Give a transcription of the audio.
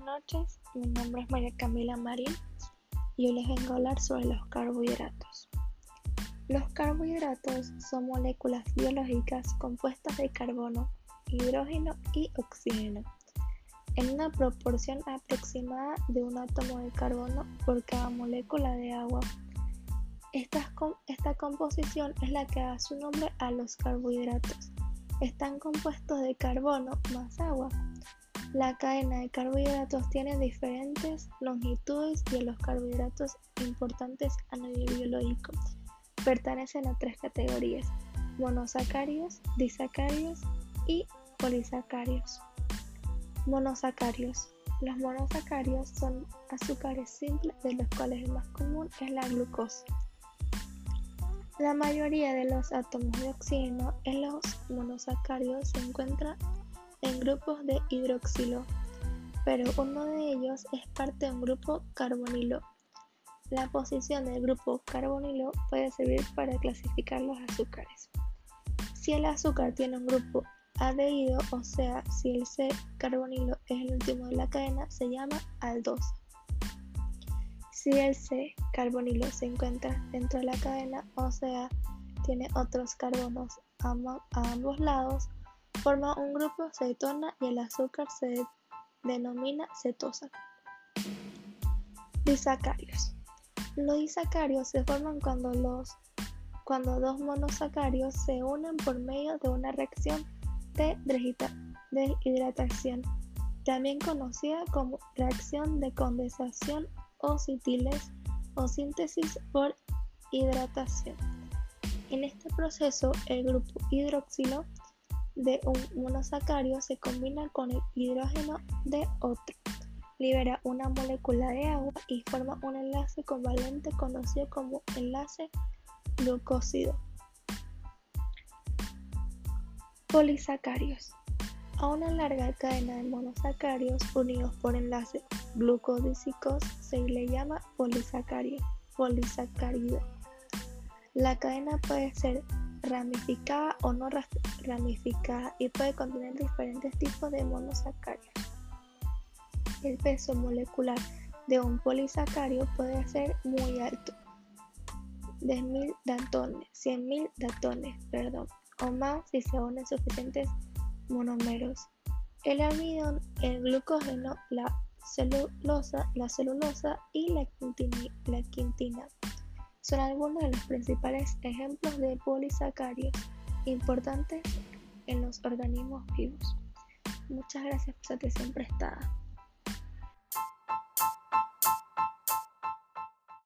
noches, mi nombre es María Camila Marín y hoy les vengo a hablar sobre los carbohidratos. Los carbohidratos son moléculas biológicas compuestas de carbono, hidrógeno y oxígeno, en una proporción aproximada de un átomo de carbono por cada molécula de agua. Esta, esta composición es la que da su nombre a los carbohidratos. Están compuestos de carbono más agua la cadena de carbohidratos tiene diferentes longitudes y los carbohidratos importantes a nivel biológico pertenecen a tres categorías, monosacáridos, disacáridos y polisacáridos. Monosacáridos. Los monosacáridos son azúcares simples de los cuales el más común es la glucosa. La mayoría de los átomos de oxígeno en los monosacáridos se encuentran en grupos de hidroxilo, pero uno de ellos es parte de un grupo carbonilo. La posición del grupo carbonilo puede servir para clasificar los azúcares. Si el azúcar tiene un grupo adherido, o sea, si el C-carbonilo es el último de la cadena, se llama aldosa. Si el C-carbonilo se encuentra dentro de la cadena, o sea, tiene otros carbonos a ambos lados, Forma un grupo cetona y el azúcar se denomina cetosa. Disacarios. Los disacarios se forman cuando, los, cuando dos monosacarios se unen por medio de una reacción de deshidratación, también conocida como reacción de condensación o citiles o síntesis por hidratación. En este proceso, el grupo hidroxilo de un monosacario se combina con el hidrógeno de otro, libera una molécula de agua y forma un enlace covalente conocido como enlace glucósido. Polisacarios. A una larga cadena de monosacarios unidos por enlaces glucosídicos se le llama polisacario, polisacárido. La cadena puede ser ramificada o no ramificada y puede contener diferentes tipos de monosacarios. El peso molecular de un polisacario puede ser muy alto, de 1000 datones, 100.000 datones, perdón, o más si se unen suficientes monomeros. El almidón, el glucógeno, la celulosa, la celulosa y la quintina son algunos de los principales ejemplos de polisacarios importantes en los organismos vivos. Muchas gracias por su atención prestada.